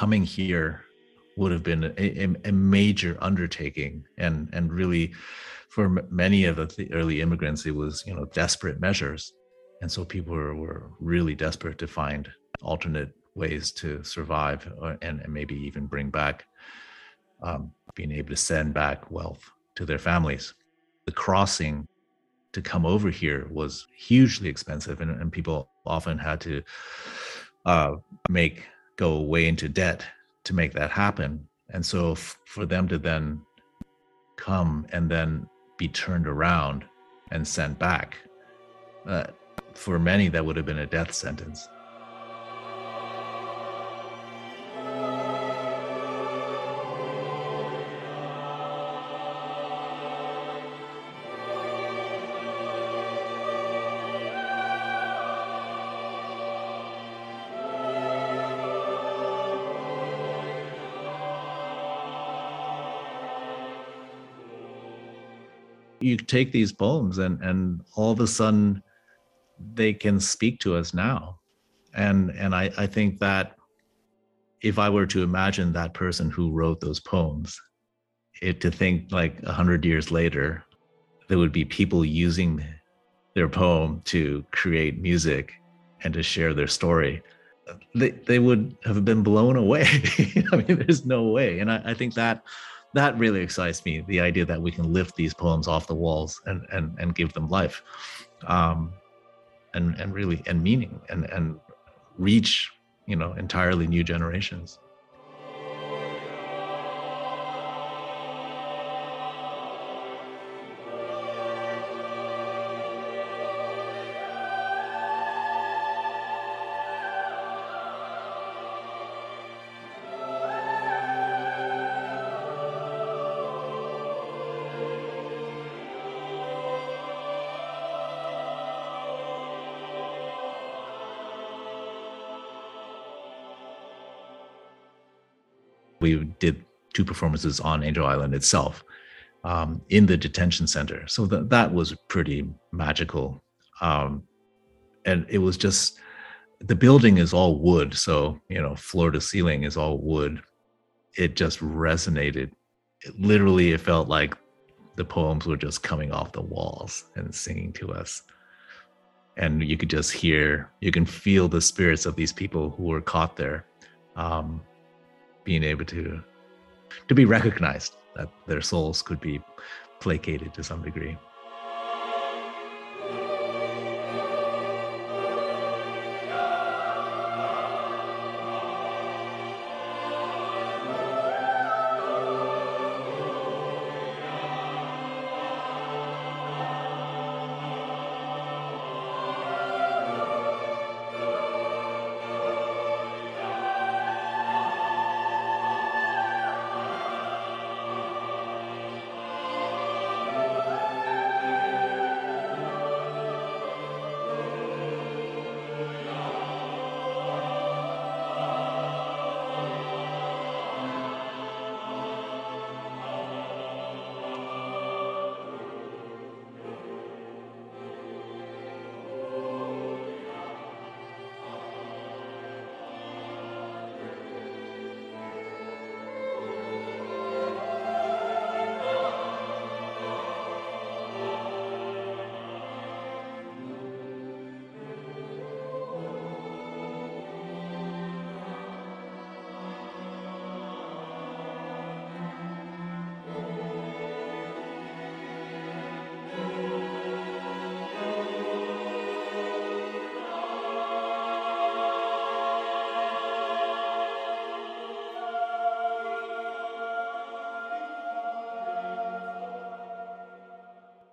coming here would have been a, a, major undertaking. And and really for many of the early immigrants it was you know desperate measures. And so people were, were really desperate to find alternate ways to survive uh, and, and maybe even bring back um, being able to send back wealth to their families. The crossing to come over here was hugely expensive and, and people often had to uh, make go way into debt to make that happen. And so f- for them to then come and then be turned around and sent back uh, for many that would have been a death sentence you take these poems and and all of a sudden they can speak to us now. And and i i think that if i were to imagine that person who wrote those poems it to think like a hundred years later there would be people using their poem to create music and to share their story they, they would have been blown away. I mean there's no way. And I, I think that that really excites me the idea that we can lift these poems off the walls and and and give them life um and and really and meaning and and reach you know entirely new generations two performances on Angel Island itself um, in the detention center. So th- that was pretty magical. Um, and it was just, the building is all wood. So, you know, floor to ceiling is all wood. It just resonated. It, literally, it felt like the poems were just coming off the walls and singing to us. And you could just hear, you can feel the spirits of these people who were caught there. Um, being able to to be recognized that their souls could be placated to some degree.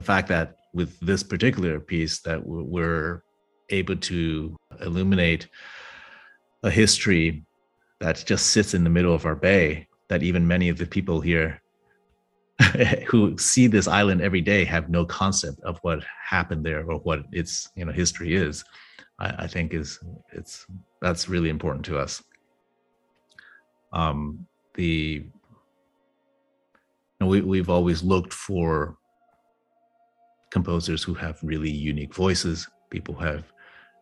Fact that with this particular piece that we're able to illuminate a history that just sits in the middle of our bay that even many of the people here who see this island every day have no concept of what happened there or what its you know history is. I, I think is it's that's really important to us. Um the you know, we, we've always looked for composers who have really unique voices, people who have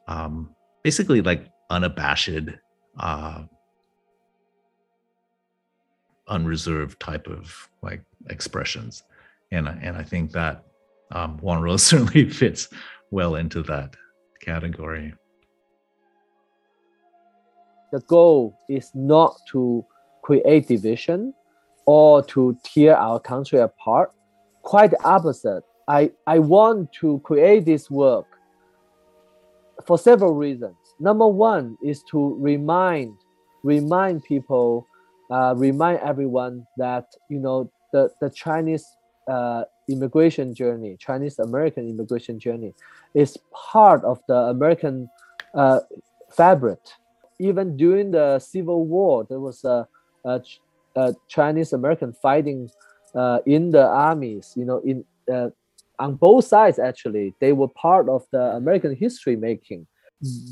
um, basically like unabashed uh, unreserved type of like expressions. And and i think that um Huang Ruo certainly fits well into that category. The goal is not to create division or to tear our country apart. Quite the opposite i i want to create this work for several reasons number one is to remind remind people uh, remind everyone that you know the the Chinese uh, immigration journey, Chinese American immigration journey, is part of the American uh, fabric. Even during the Civil War, there was a, a, a Chinese American fighting uh, in the armies. You know, in uh, on both sides actually, they were part of the American history making.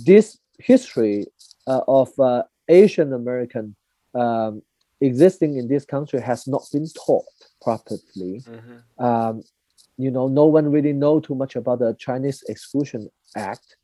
This history uh, of Asian American um, existing in this country has not been taught properly. Mm-hmm. Um, you know, no one really know too much about the Chinese Exclusion Act.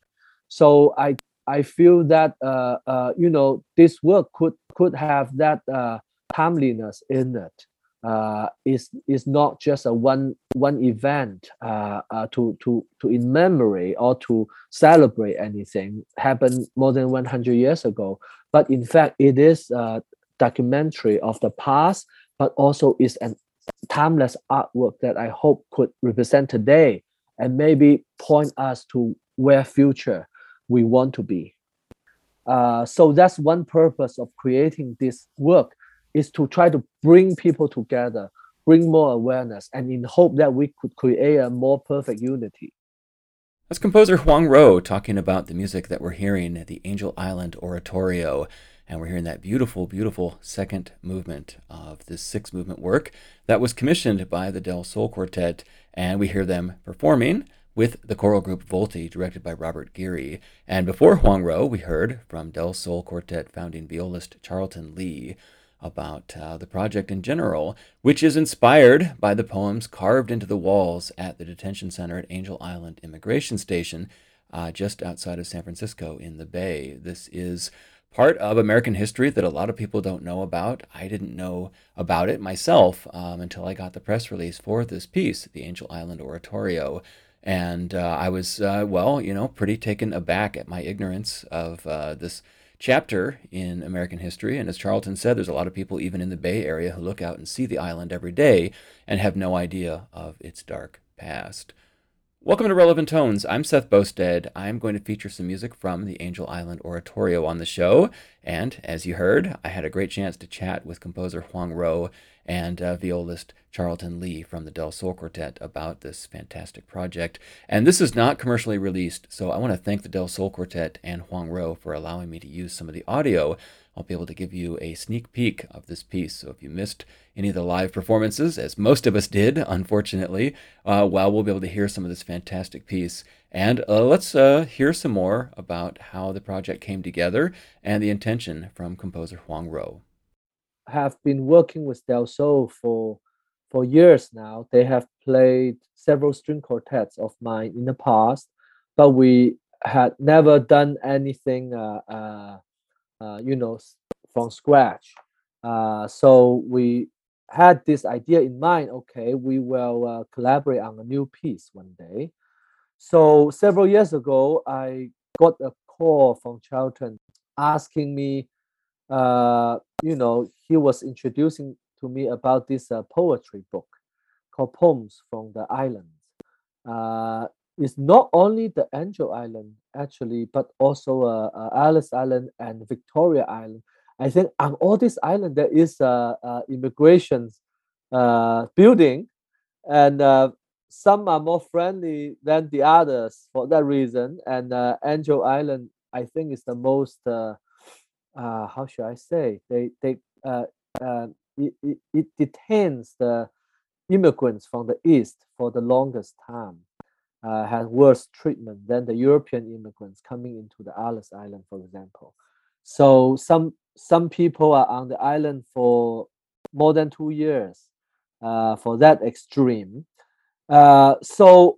So I I feel that uh, uh, you know this work could could have that uh, timeliness in it. Uh, is is not just a one one event uh, uh, to to to in memory or to celebrate anything. Happened more than 100 years ago. But in fact it is a documentary of the past but also is an timeless artwork that i hope could represent today and maybe point us to where future we want to be. Uh, so that's one purpose of creating this work is to try to bring people together, bring more awareness, and in hope that we could create a more perfect unity. That's composer Huang Ruo talking about the music that we're hearing at the Angel Island Oratorio. And we're hearing that beautiful, beautiful second movement of this six movement work that was commissioned by the Del Sol Quartet. And we hear them performing with the choral group Volti, directed by Robert Geary. And before Huang Ruo, we heard from Del Sol Quartet founding violist Charlton Lee about uh, the project in general, which is inspired by the poems carved into the walls at the detention center at Angel Island Immigration Station, uh, just outside of San Francisco in the Bay. This is part of American history that a lot of people don't know about. I didn't know about it myself um, until I got the press release for this piece, the Angel Island Oratorio. And uh, I was, uh, well, you know, pretty taken aback at my ignorance of uh, this chapter in American history. And as Charlton said, there's a lot of people, even in the Bay Area, who look out and see the island every day and have no idea of its dark past. Welcome to Relevant Tones. I'm Seth Boustead. I'm going to feature some music from the Angel Island Oratorio on the show. And as you heard, I had a great chance to chat with composer Huang Ruo and uh, violist Charlton Lee from the Del Sol Quartet about this fantastic project. And this is not commercially released, so I want to thank the Del Sol Quartet and Huang Ruo for allowing me to use some of the audio. I'll be able to give you a sneak peek of this piece. So if you missed any of the live performances, as most of us did, unfortunately, uh, well, we'll be able to hear some of this fantastic piece. And uh, let's uh, hear some more about how the project came together and the intention from composer Huang Ruo have been working with Del Sol for for years now. They have played several string quartets of mine in the past, but we had never done anything, uh, uh, uh, you know, from scratch. Uh, so we had this idea in mind. Okay, we will uh, collaborate on a new piece one day. So several years ago, I got a call from Charlton asking me uh, you know, he was introducing to me about this uh, poetry book called Poems from the Islands. Uh, it's not only the Angel Island actually, but also uh, uh, Ellis Island and Victoria Island. I think on all these islands there is a, a immigration uh, building, and uh, some are more friendly than the others for that reason. And uh, Angel Island, I think, is the most uh, how should I say? They they uh, uh, it, it, it detains the immigrants from the east for the longest time. Uh, has worse treatment than the European immigrants coming into the Ellis Island, for example. So some some people are on the island for more than two years. Uh, for that extreme. Uh, so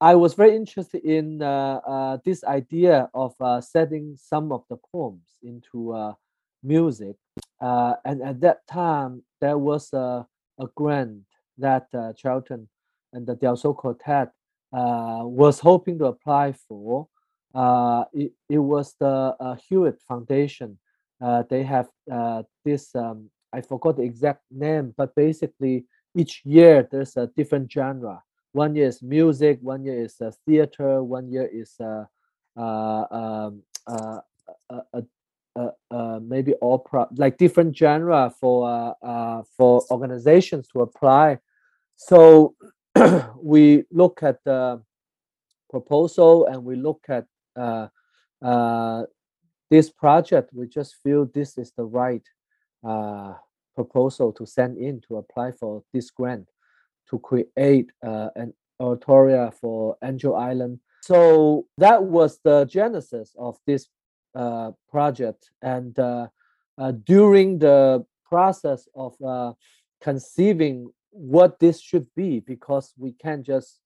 I was very interested in uh, uh, this idea of uh, setting some of the poems into music. And at that time, there was a, a grant that Charlton and the Del Sol Quartet was hoping to apply for. It, it was the Hewlett Foundation. They have this, um, I forgot the exact name, but basically each year there's a different genre. One year is music, one year is theater, one year is um, a, uh, uh, maybe opera, like different genre for uh, uh, for organizations to apply. So we look at the proposal and we look at uh, uh, this project. We just feel this is the right uh, proposal to send in to apply for this grant to create uh, an oratorio for Angel Island. So that was the genesis of this uh, project. And uh, uh, during the process of conceiving what this should be, because we can't just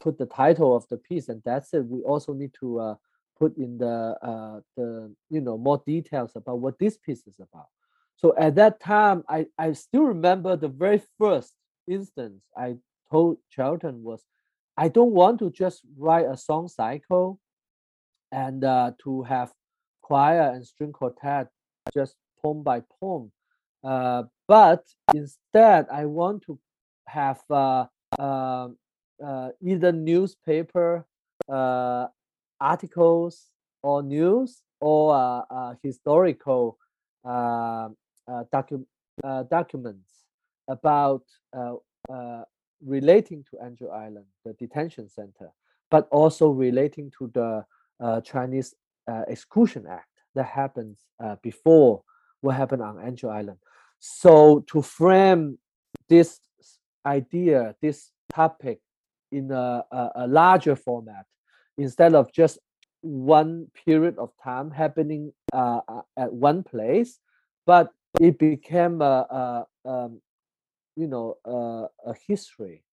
put the title of the piece and that's it. We also need to put in the the you know more details about what this piece is about. So at that time, I, I still remember the very first instance I told Charlton was, I don't want to just write a song cycle and uh, to have choir and string quartet just poem by poem. Uh, but instead, I want to have uh, um, uh, either newspaper uh, articles or news or uh, historical docu- documents about relating to Angel Island, the detention center, but also relating to the uh, Chinese uh, Exclusion Act that happens uh, before what happened on Angel Island. So to frame this idea, this topic in a, a, a larger format, instead of just one period of time happening uh, uh at one place, but it became a, a um, you know a, a, history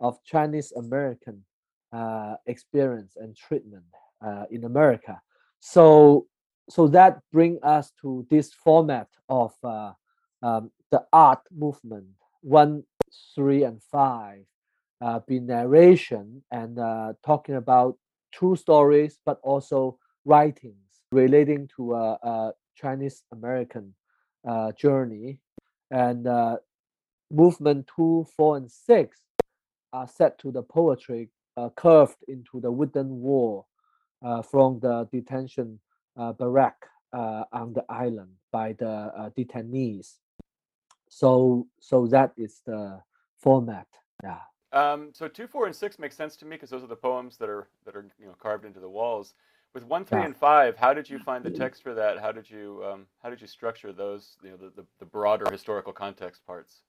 of Chinese American uh, experience and treatment uh, in America. So so that bring us to this format of uh, um, the art movement one, three, and five, uh, be narration and uh, talking about true stories, but also writings relating to a, uh, uh, Chinese American uh, journey. And movement two, four, and six are set to the poetry uh, curved into the wooden wall uh, from the detention uh, barrack uh, on the island by the detainees. So, so that is the format. Yeah. Um, so two, four, and six make sense to me because those are the poems that are that are you know carved into the walls. With one, three, yeah. and five, how did you find the text for that? How did you um, how did you structure those? You know, the, the, the broader historical context parts.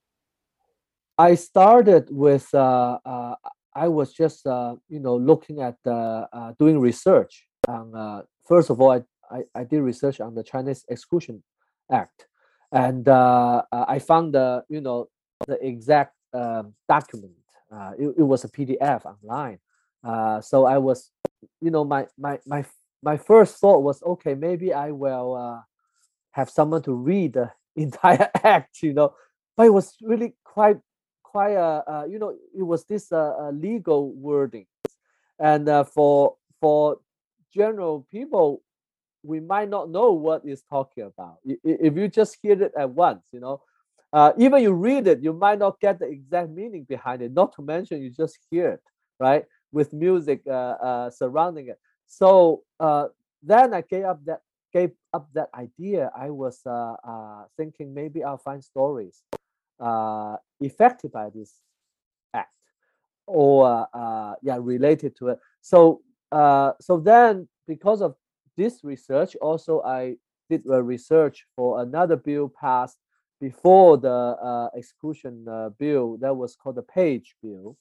I started with uh, uh, I was just uh, you know looking at uh, doing research on uh, first of all I, I, I, did research on the Chinese Exclusion Act. And I found the you know the exact um, document. It, it, was a PDF online. So I was you know my my my my first thought was okay maybe I will have someone to read the entire act you know? But it was really quite quite a uh, you know it was this uh, legal wording. And uh, for for general people we might not know what it's talking about. If you just hear it at once you know uh, even you read it you might not get the exact meaning behind it not to mention you just hear it right with music uh, uh, surrounding it. So then i gave up that gave up that idea. I was thinking maybe i'll find stories uh, affected by this act or uh, yeah related to it. So uh, so then because of this research also i did a research for another bill passed before the uh, exclusion uh, bill that was called the page bill.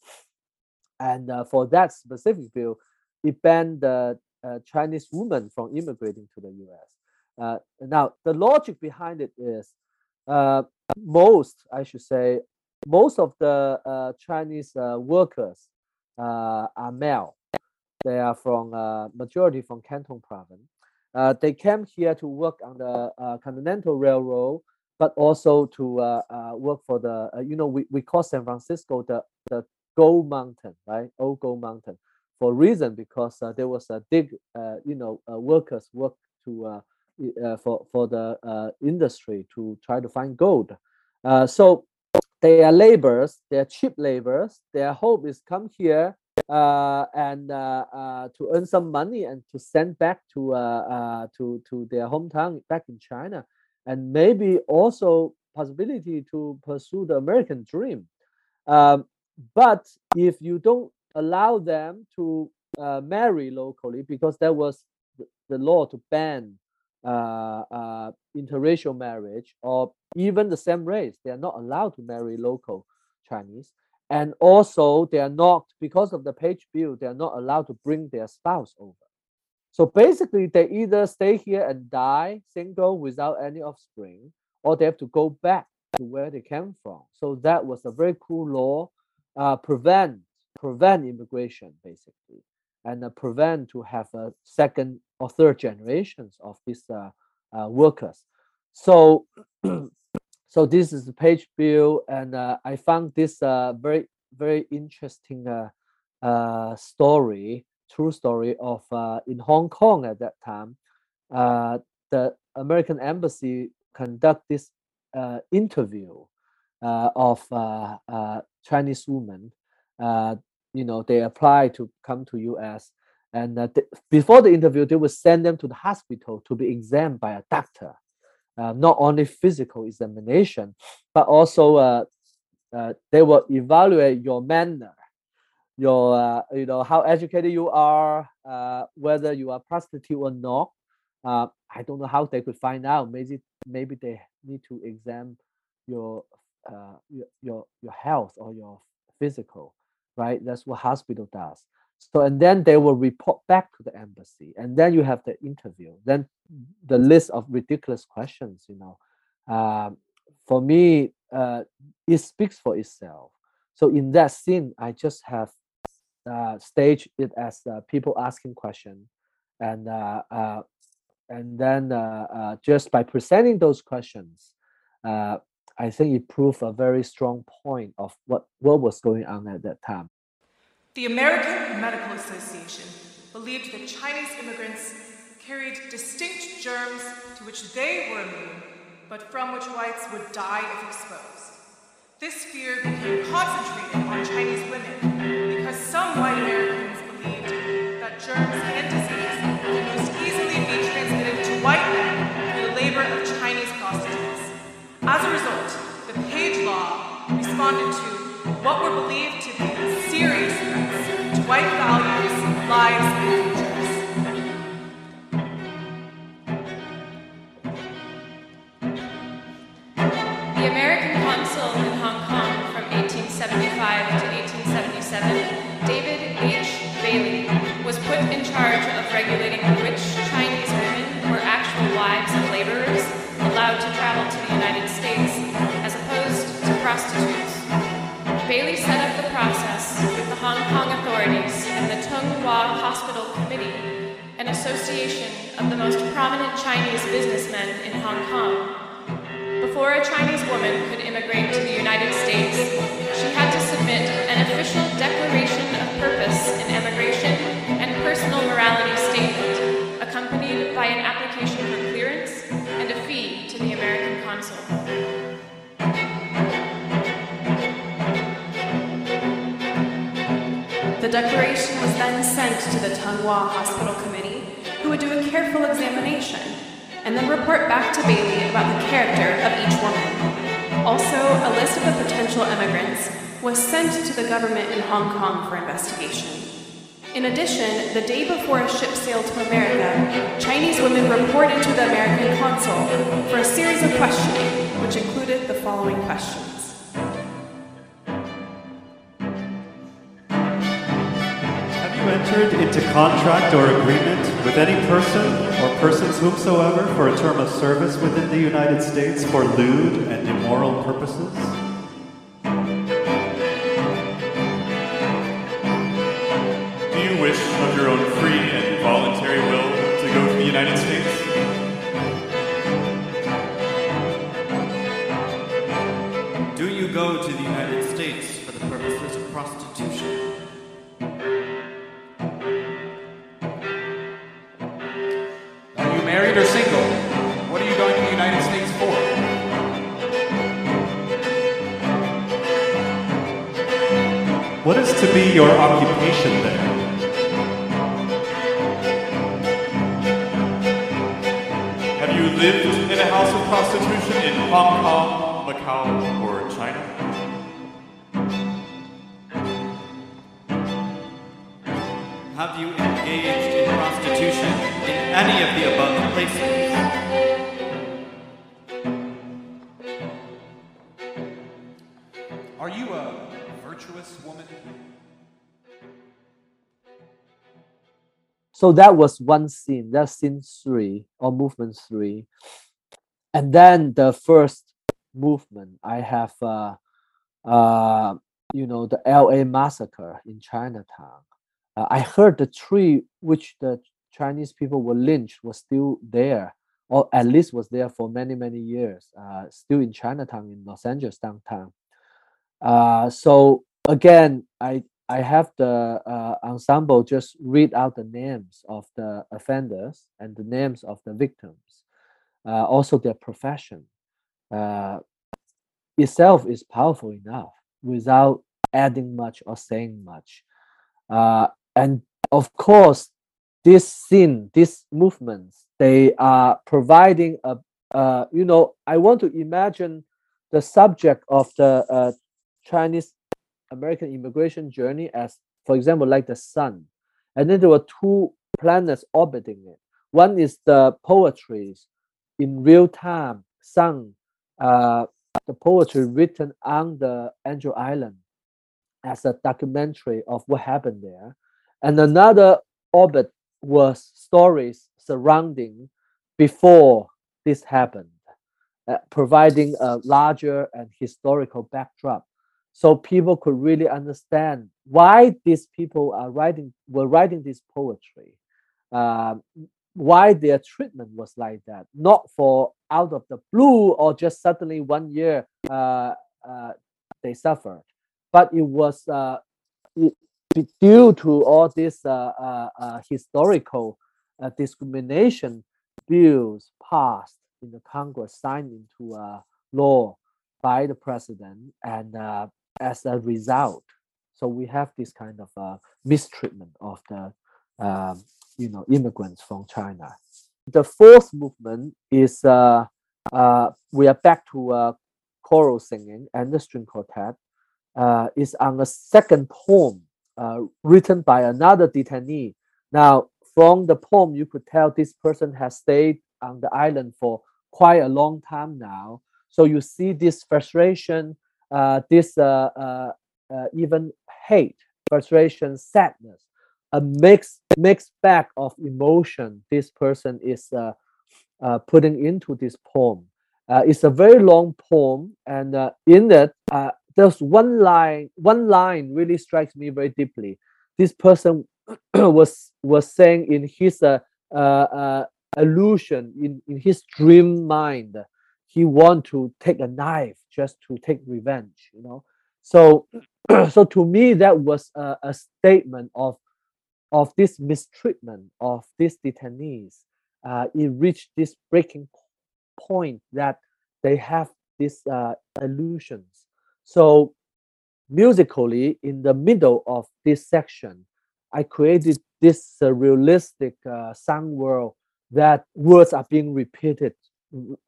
And uh, for that specific bill it banned the uh, chinese women from immigrating to the us now the logic behind it is most, I should say, most of the uh, Chinese uh, workers uh, are male. They are from uh, majority from Canton province. Uh, they came here to work on the uh, Continental Railroad, but also to work for the, you know, we, we call San Francisco the, the Gold Mountain, right? Old Gold Mountain for reason because there was a big, you know, workers work to for for the industry to try to find gold. so they are laborers, they are cheap laborers. Their hope is come here uh, and uh, uh, to earn some money and to send back to to to their hometown back in China, and maybe also possibility to pursue the American dream. Um, but if you don't allow them to uh, marry locally, because there was the law to ban uh, uh, interracial marriage or even the same race, they are not allowed to marry local Chinese. And also they are not because of the page bill they are not allowed to bring their spouse over. So basically they either stay here and die single without any offspring or they have to go back to where they came from. So that was a very cool law uh, prevent prevent immigration basically and uh, prevent to have a second or third generations of these uh, uh workers. So so this is the page bill and uh, i found this uh, very very interesting uh, uh, story true story of uh, in hong kong at that time uh, the american embassy conduct this uh, interview uh, of uh, uh, chinese women uh, you know they apply to come to us and uh, before the interview they will send them to the hospital to be examined by a doctor uh, not only physical examination, but also uh, uh, they will evaluate your manner, your uh, you know how educated you are, uh, whether you are prostitute or not. I don't know how they could find out. Maybe maybe they need to examine your your your health or your physical, right? That's what hospital does. So and then they will report back to the embassy, and then you have the interview. Then the list of ridiculous questions, you know, uh, for me, uh, it speaks for itself. So in that scene, I just have uh, staged it as uh, people asking questions, and uh, uh, and then uh, uh, just by presenting those questions, uh, I think it proved a very strong point of what what was going on at that time. The American Medical Association believed that Chinese immigrants carried distinct germs to which they were immune, but from which whites would die if exposed. This fear became concentrated on Chinese women because some white Americans a result, the Page Law responded to what were believed to be serious threats to white values, lives, and futures. The American consul in Hong Kong from 1875 to 1877, David H. Bailey, was put in charge of regulating Bailey set up the process with the Hong Kong authorities and the Tung Wah Hospital Committee, an association of the most prominent Chinese businessmen in Hong Kong. Before a Chinese woman could immigrate to the United States, she had to submit an official declaration of purpose in emigration and personal morality statement, accompanied by an application for clearance and a fee to the American consul. Declaration was then sent to the Tung Wah Hospital Committee, who would do a careful examination and then report back to Bailey about the character of each woman. Also, a list of the potential immigrants was sent to the government in Hong Kong for investigation. In addition, the day before a ship sailed to America, Chinese women reported to the American consul for a series of questioning, which included the following questions. Entered into contract or agreement with any person or persons whomsoever for a term of service within the United States for lewd and immoral purposes? Your occupation there? Have you lived in a house of prostitution in Hong Kong, Macau, or China? Have you engaged in prostitution in any of the above places? Are you a virtuous woman? So that was one scene. That's scene three or movement three. And then the first movement, I have, uh, uh, you know, the L.A. massacre in Chinatown. Uh, I heard the tree which the Chinese people were lynched was still there, or at least was there for many many years. Uh, still in Chinatown in Los Angeles downtown. Uh, so again, I I have the uh, ensemble just read out the names of the offenders and the names of the victims, uh, also their profession. Uh, itself is powerful enough without adding much or saying much. Uh, and of course, this scene, these movements, they are providing a, you know, I want to imagine the subject of the uh, Chinese American immigration journey as, for example, like the sun. And then there were two planets orbiting it. One is the poetries in real time, sung, uh, the poetry written on the Angel Island as a documentary of what happened there. And another orbit was stories surrounding before this happened, uh, providing a larger and historical backdrop so people could really understand why these people are writing were writing this poetry uh, why their treatment was like that not for out of the blue or just suddenly one year uh, uh, they suffered but it was uh, it, due to all this uh, uh, historical discrimination bills passed in the congress signed into law by the president and as a result. So we have this kind of uh, mistreatment of the um, you know immigrants from China. The fourth movement is uh, uh, we are back to uh, choral singing and the string quartet. Uh, is on a second poem uh, written by another detainee. Now, from the poem, you could tell this person has stayed on the island for quite a long time now. So you see this frustration, this uh, uh, even hate, frustration, sadness, a mixed mixed bag of emotion this person is uh, putting into this poem. Uh it's a very long poem, and in it, uh, there's one line. One line really strikes me very deeply. This person was was saying in his uh, uh, illusion in, in his dream mind he want to take a knife just to take revenge you know? So so to me that was a, a statement of of this mistreatment of these detainees. Uh, it reached this breaking point that they have these uh, illusions. So musically in the middle of this section i created this realistic uh, sound world that words are being repeated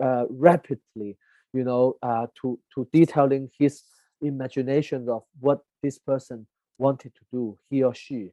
uh, rapidly, you know, uh, to to detailing his imagination of what this person wanted to do, he or she.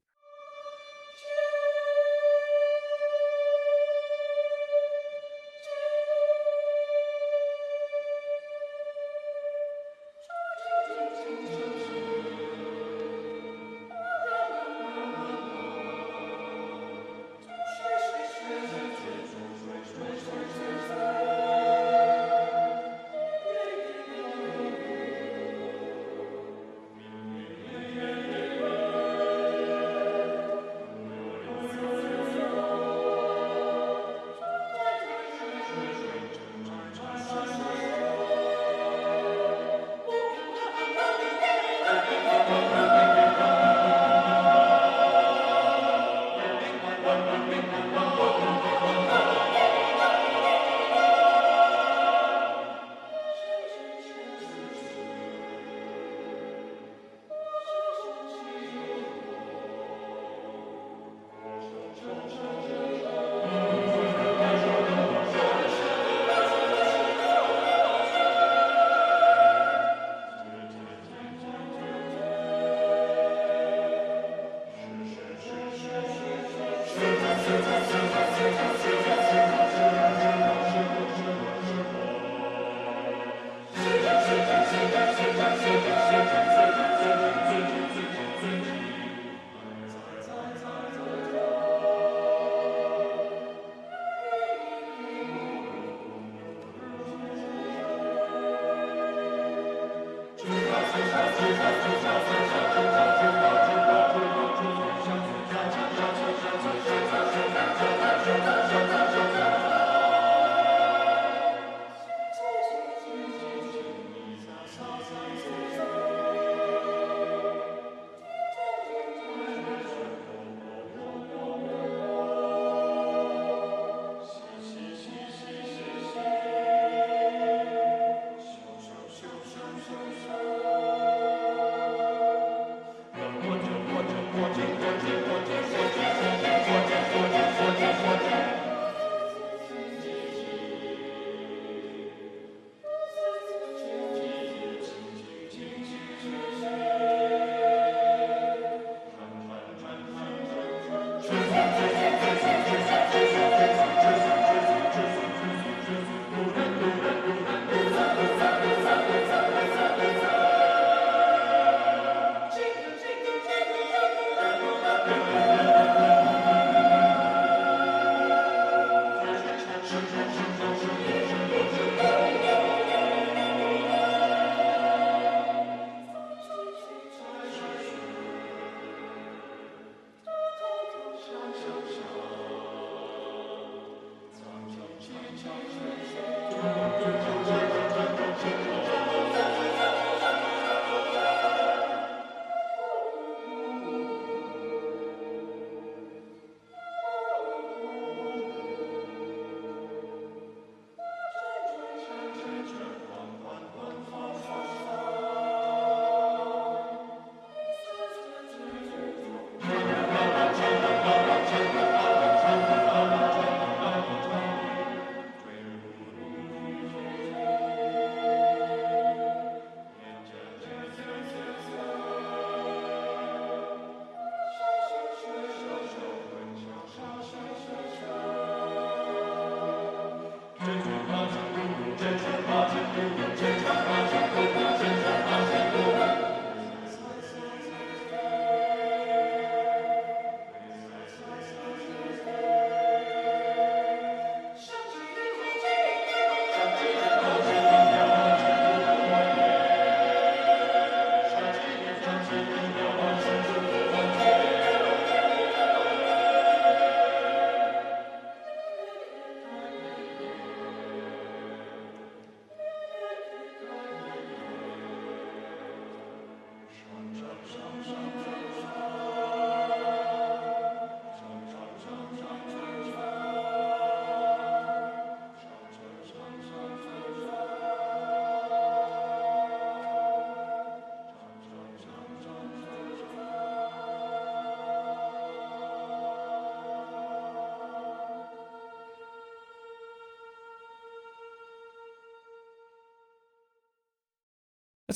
Super, super, super.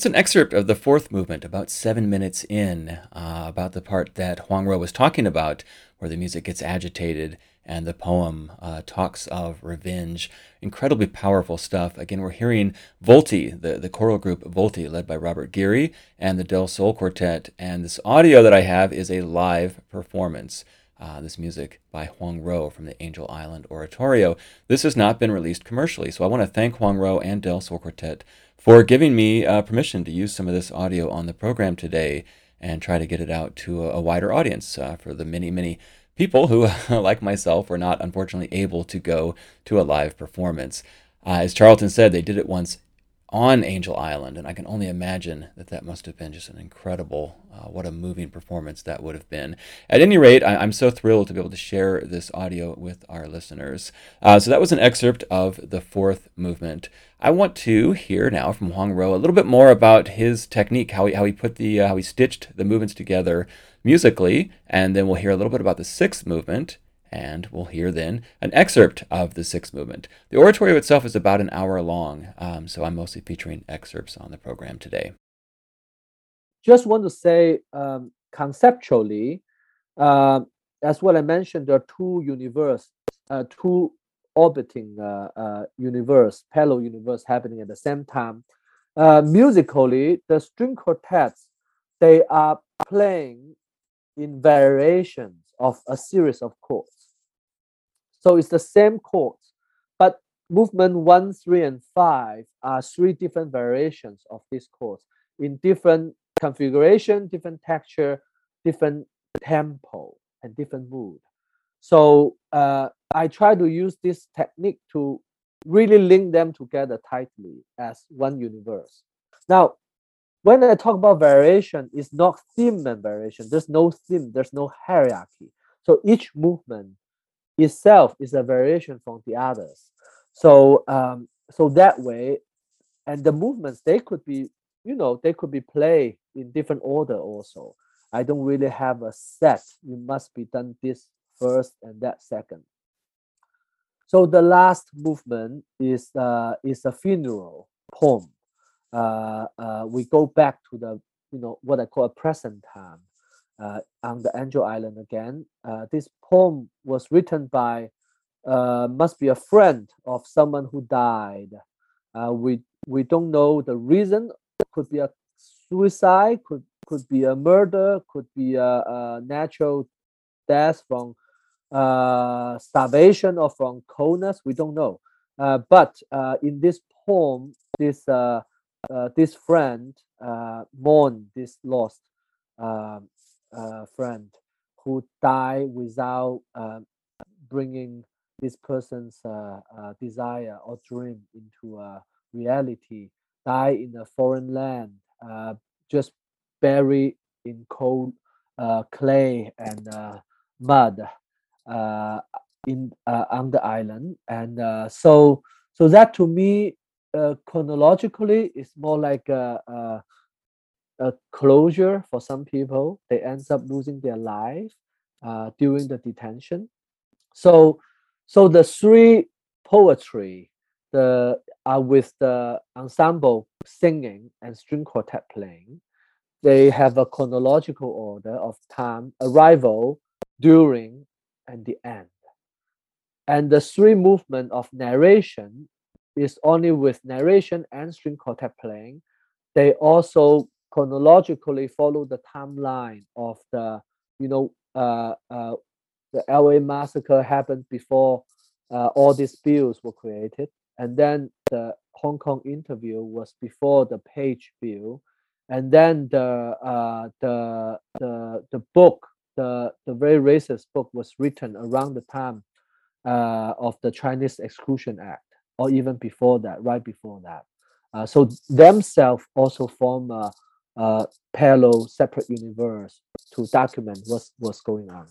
That's an excerpt of the fourth movement, about seven minutes in, uh, about the part that Huang Ruo was talking about, where the music gets agitated and the poem uh, talks of revenge. Incredibly powerful stuff. Again, we're hearing Volti, the, the choral group Volti, led by Robert Geary, and the Del Sol Quartet. And this audio that I have is a live performance. Uh, this music by Huang Ruo from the Angel Island Oratorio. This has not been released commercially, so I want to thank Huang Ruo and Del Sol Quartet for giving me uh, permission to use some of this audio on the program today and try to get it out to a, a wider audience uh, for the many, many people who, like myself, were not unfortunately able to go to a live performance. Uh, as Charlton said, they did it once on Angel Island, and I can only imagine that that must have been just an incredible, uh, what a moving performance that would have been. At any rate, I, am so thrilled to be able to share this audio with our listeners. Uh, so that was an excerpt of the fourth movement. I want to hear now from Huang Ruo a little bit more about his technique, how he how he put the uh, how he stitched the movements together musically, and then we'll hear a little bit about the sixth movement and we'll hear then an excerpt of the sixth movement. The oratorio itself is about an hour long, um, so I'm mostly featuring excerpts on the program today. Just want to say um, conceptually, uh, as what I mentioned, there are two universe, uh, two orbiting uh, uh, universe, parallel universe happening at the same time. Uh, musically, the string quartets they are playing in variations of a series of chords. So it's the same chords, but movement one, three, and five are three different variations of these chords in different configuration, different texture, different tempo, and different mood. So uh, I try to use this technique to really link them together tightly as one universe. Now, when I talk about variation, it's not theme and variation. There's no theme, there's no hierarchy. So each movement itself is a variation from the others. So um, so that way, and the movements they could be, you know, they could be played in different order also. I don't really have a set. You must be done this first and that second. So the last movement is uh, is a funeral poem. Uh, uh, we go back to the you know what I call a present time uh, on the Angel Island again. Uh, this poem was written by uh, must be a friend of someone who died. Uh, we we don't know the reason. Could be a suicide. Could could be a murder. Could be a, a natural death from uh, starvation or from coldness. We don't know. Uh, but in this poem, this this friend mourned this lost um, uh, friend who died without uh, bringing this person's uh, uh, desire or dream into uh, reality. Die in a foreign land, just buried in cold clay and mud in on the island, and so so that to me chronologically is more like a, a a closure for some people. They end up losing their life uh, during the detention. So so the three poetry the are with the ensemble singing and string quartet playing. They have a chronological order of time, arrival, during, and the end. And the three movement of narration is only with narration and string quartet playing. They also chronologically follow the timeline of the, you know, uh, uh, the LA massacre happened before uh, all these bills were created, and then the Hong Kong interview was before the Page bill, and then the uh, the the the book, the the very racist book, was written around the time uh, of the Chinese Exclusion Act, or even before that, right before that. Uh, so themselves also form a, parallel, separate universe to document what's what's going on.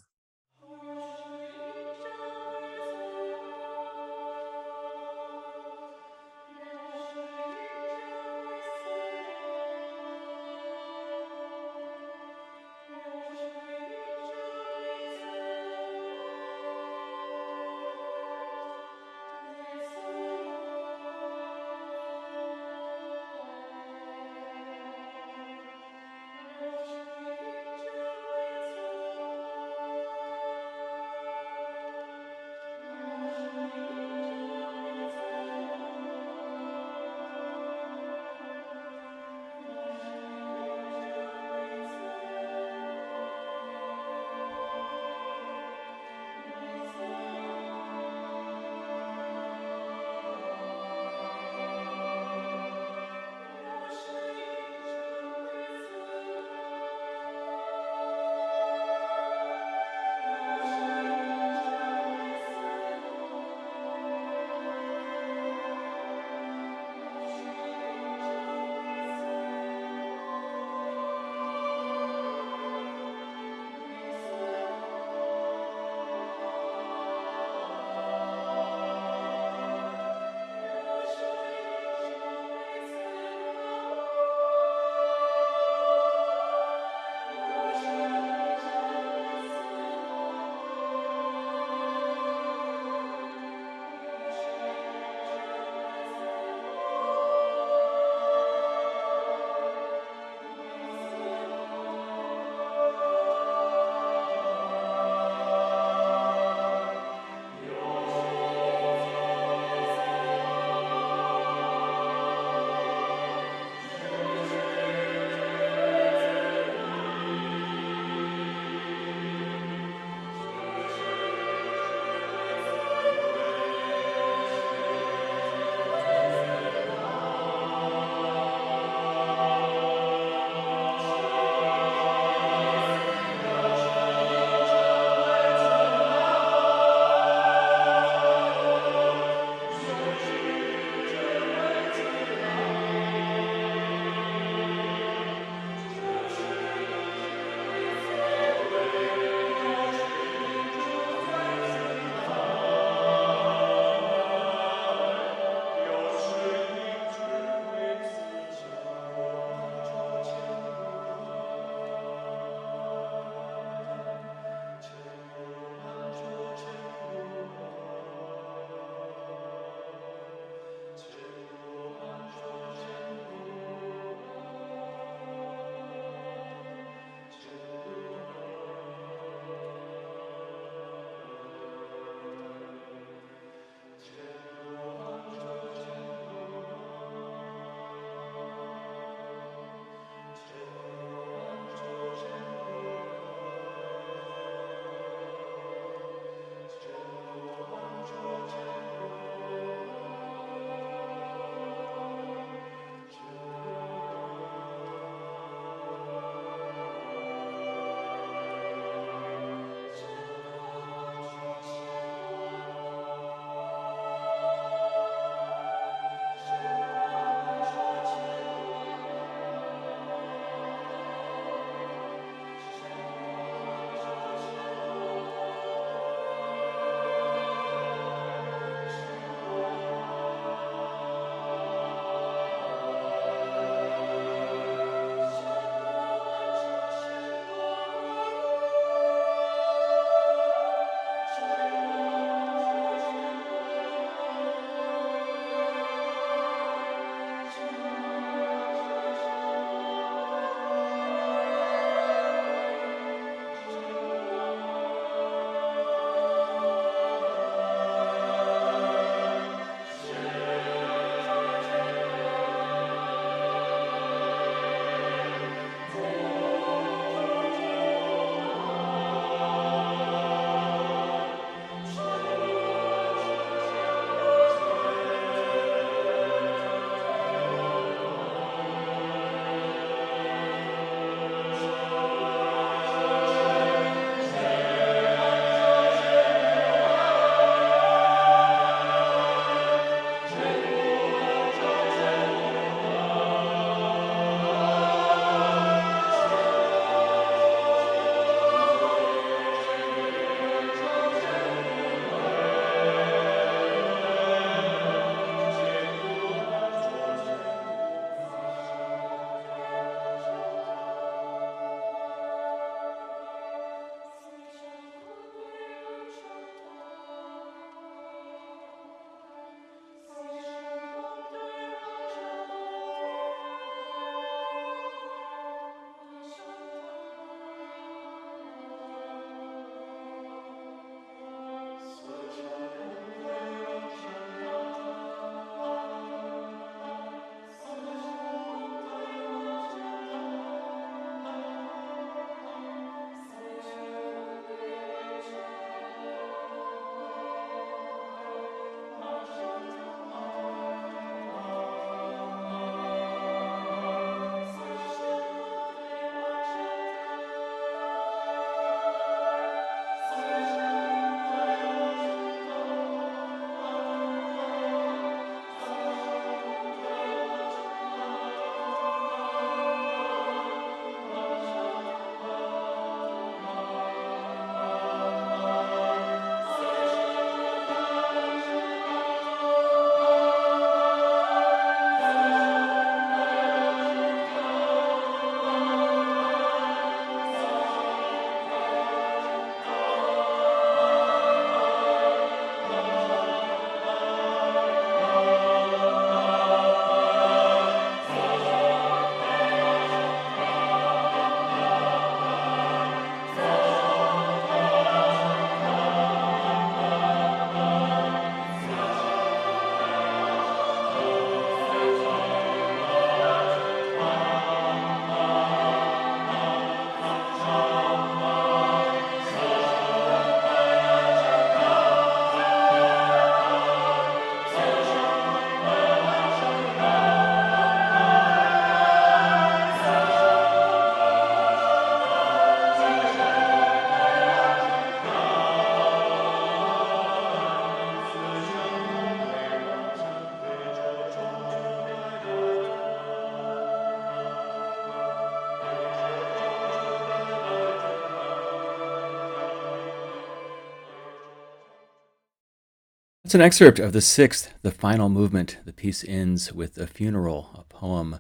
It's an excerpt of the sixth, the final movement. The piece ends with a funeral, a poem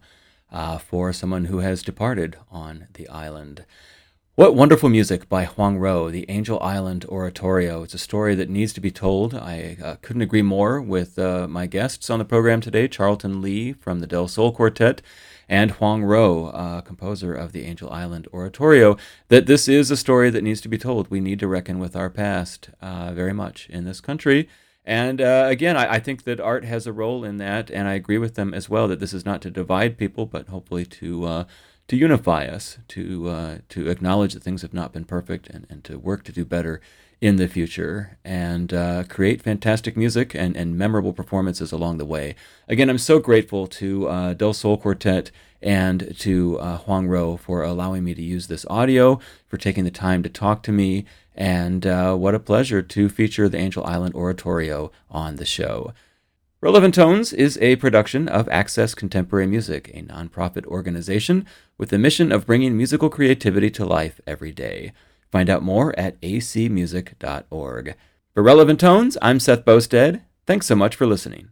uh, for someone who has departed on the island. What wonderful music by Huang Ruo, the Angel Island Oratorio. It's a story that needs to be told. I uh, couldn't agree more with uh, my guests on the program today Charlton Lee from the Del Sol Quartet and Huang Ruo, uh, composer of the Angel Island Oratorio, that this is a story that needs to be told. We need to reckon with our past uh, very much in this country. And uh, again, I, I, think that art has a role in that, and I agree with them as well that this is not to divide people, but hopefully to uh, to unify us, to uh, to acknowledge that things have not been perfect, and, and to work to do better in the future, and uh, create fantastic music and, and memorable performances along the way. Again, I'm so grateful to uh, Del Sol Quartet and to uh, Huang Ruo for allowing me to use this audio, for taking the time to talk to me, and uh, what a pleasure to feature the Angel Island Oratorio on the show. Relevant Tones is a production of Access Contemporary Music, a nonprofit organization with the mission of bringing musical creativity to life every day. Find out more at acmusic.org. For Relevant Tones, I'm Seth Boustead. Thanks so much for listening.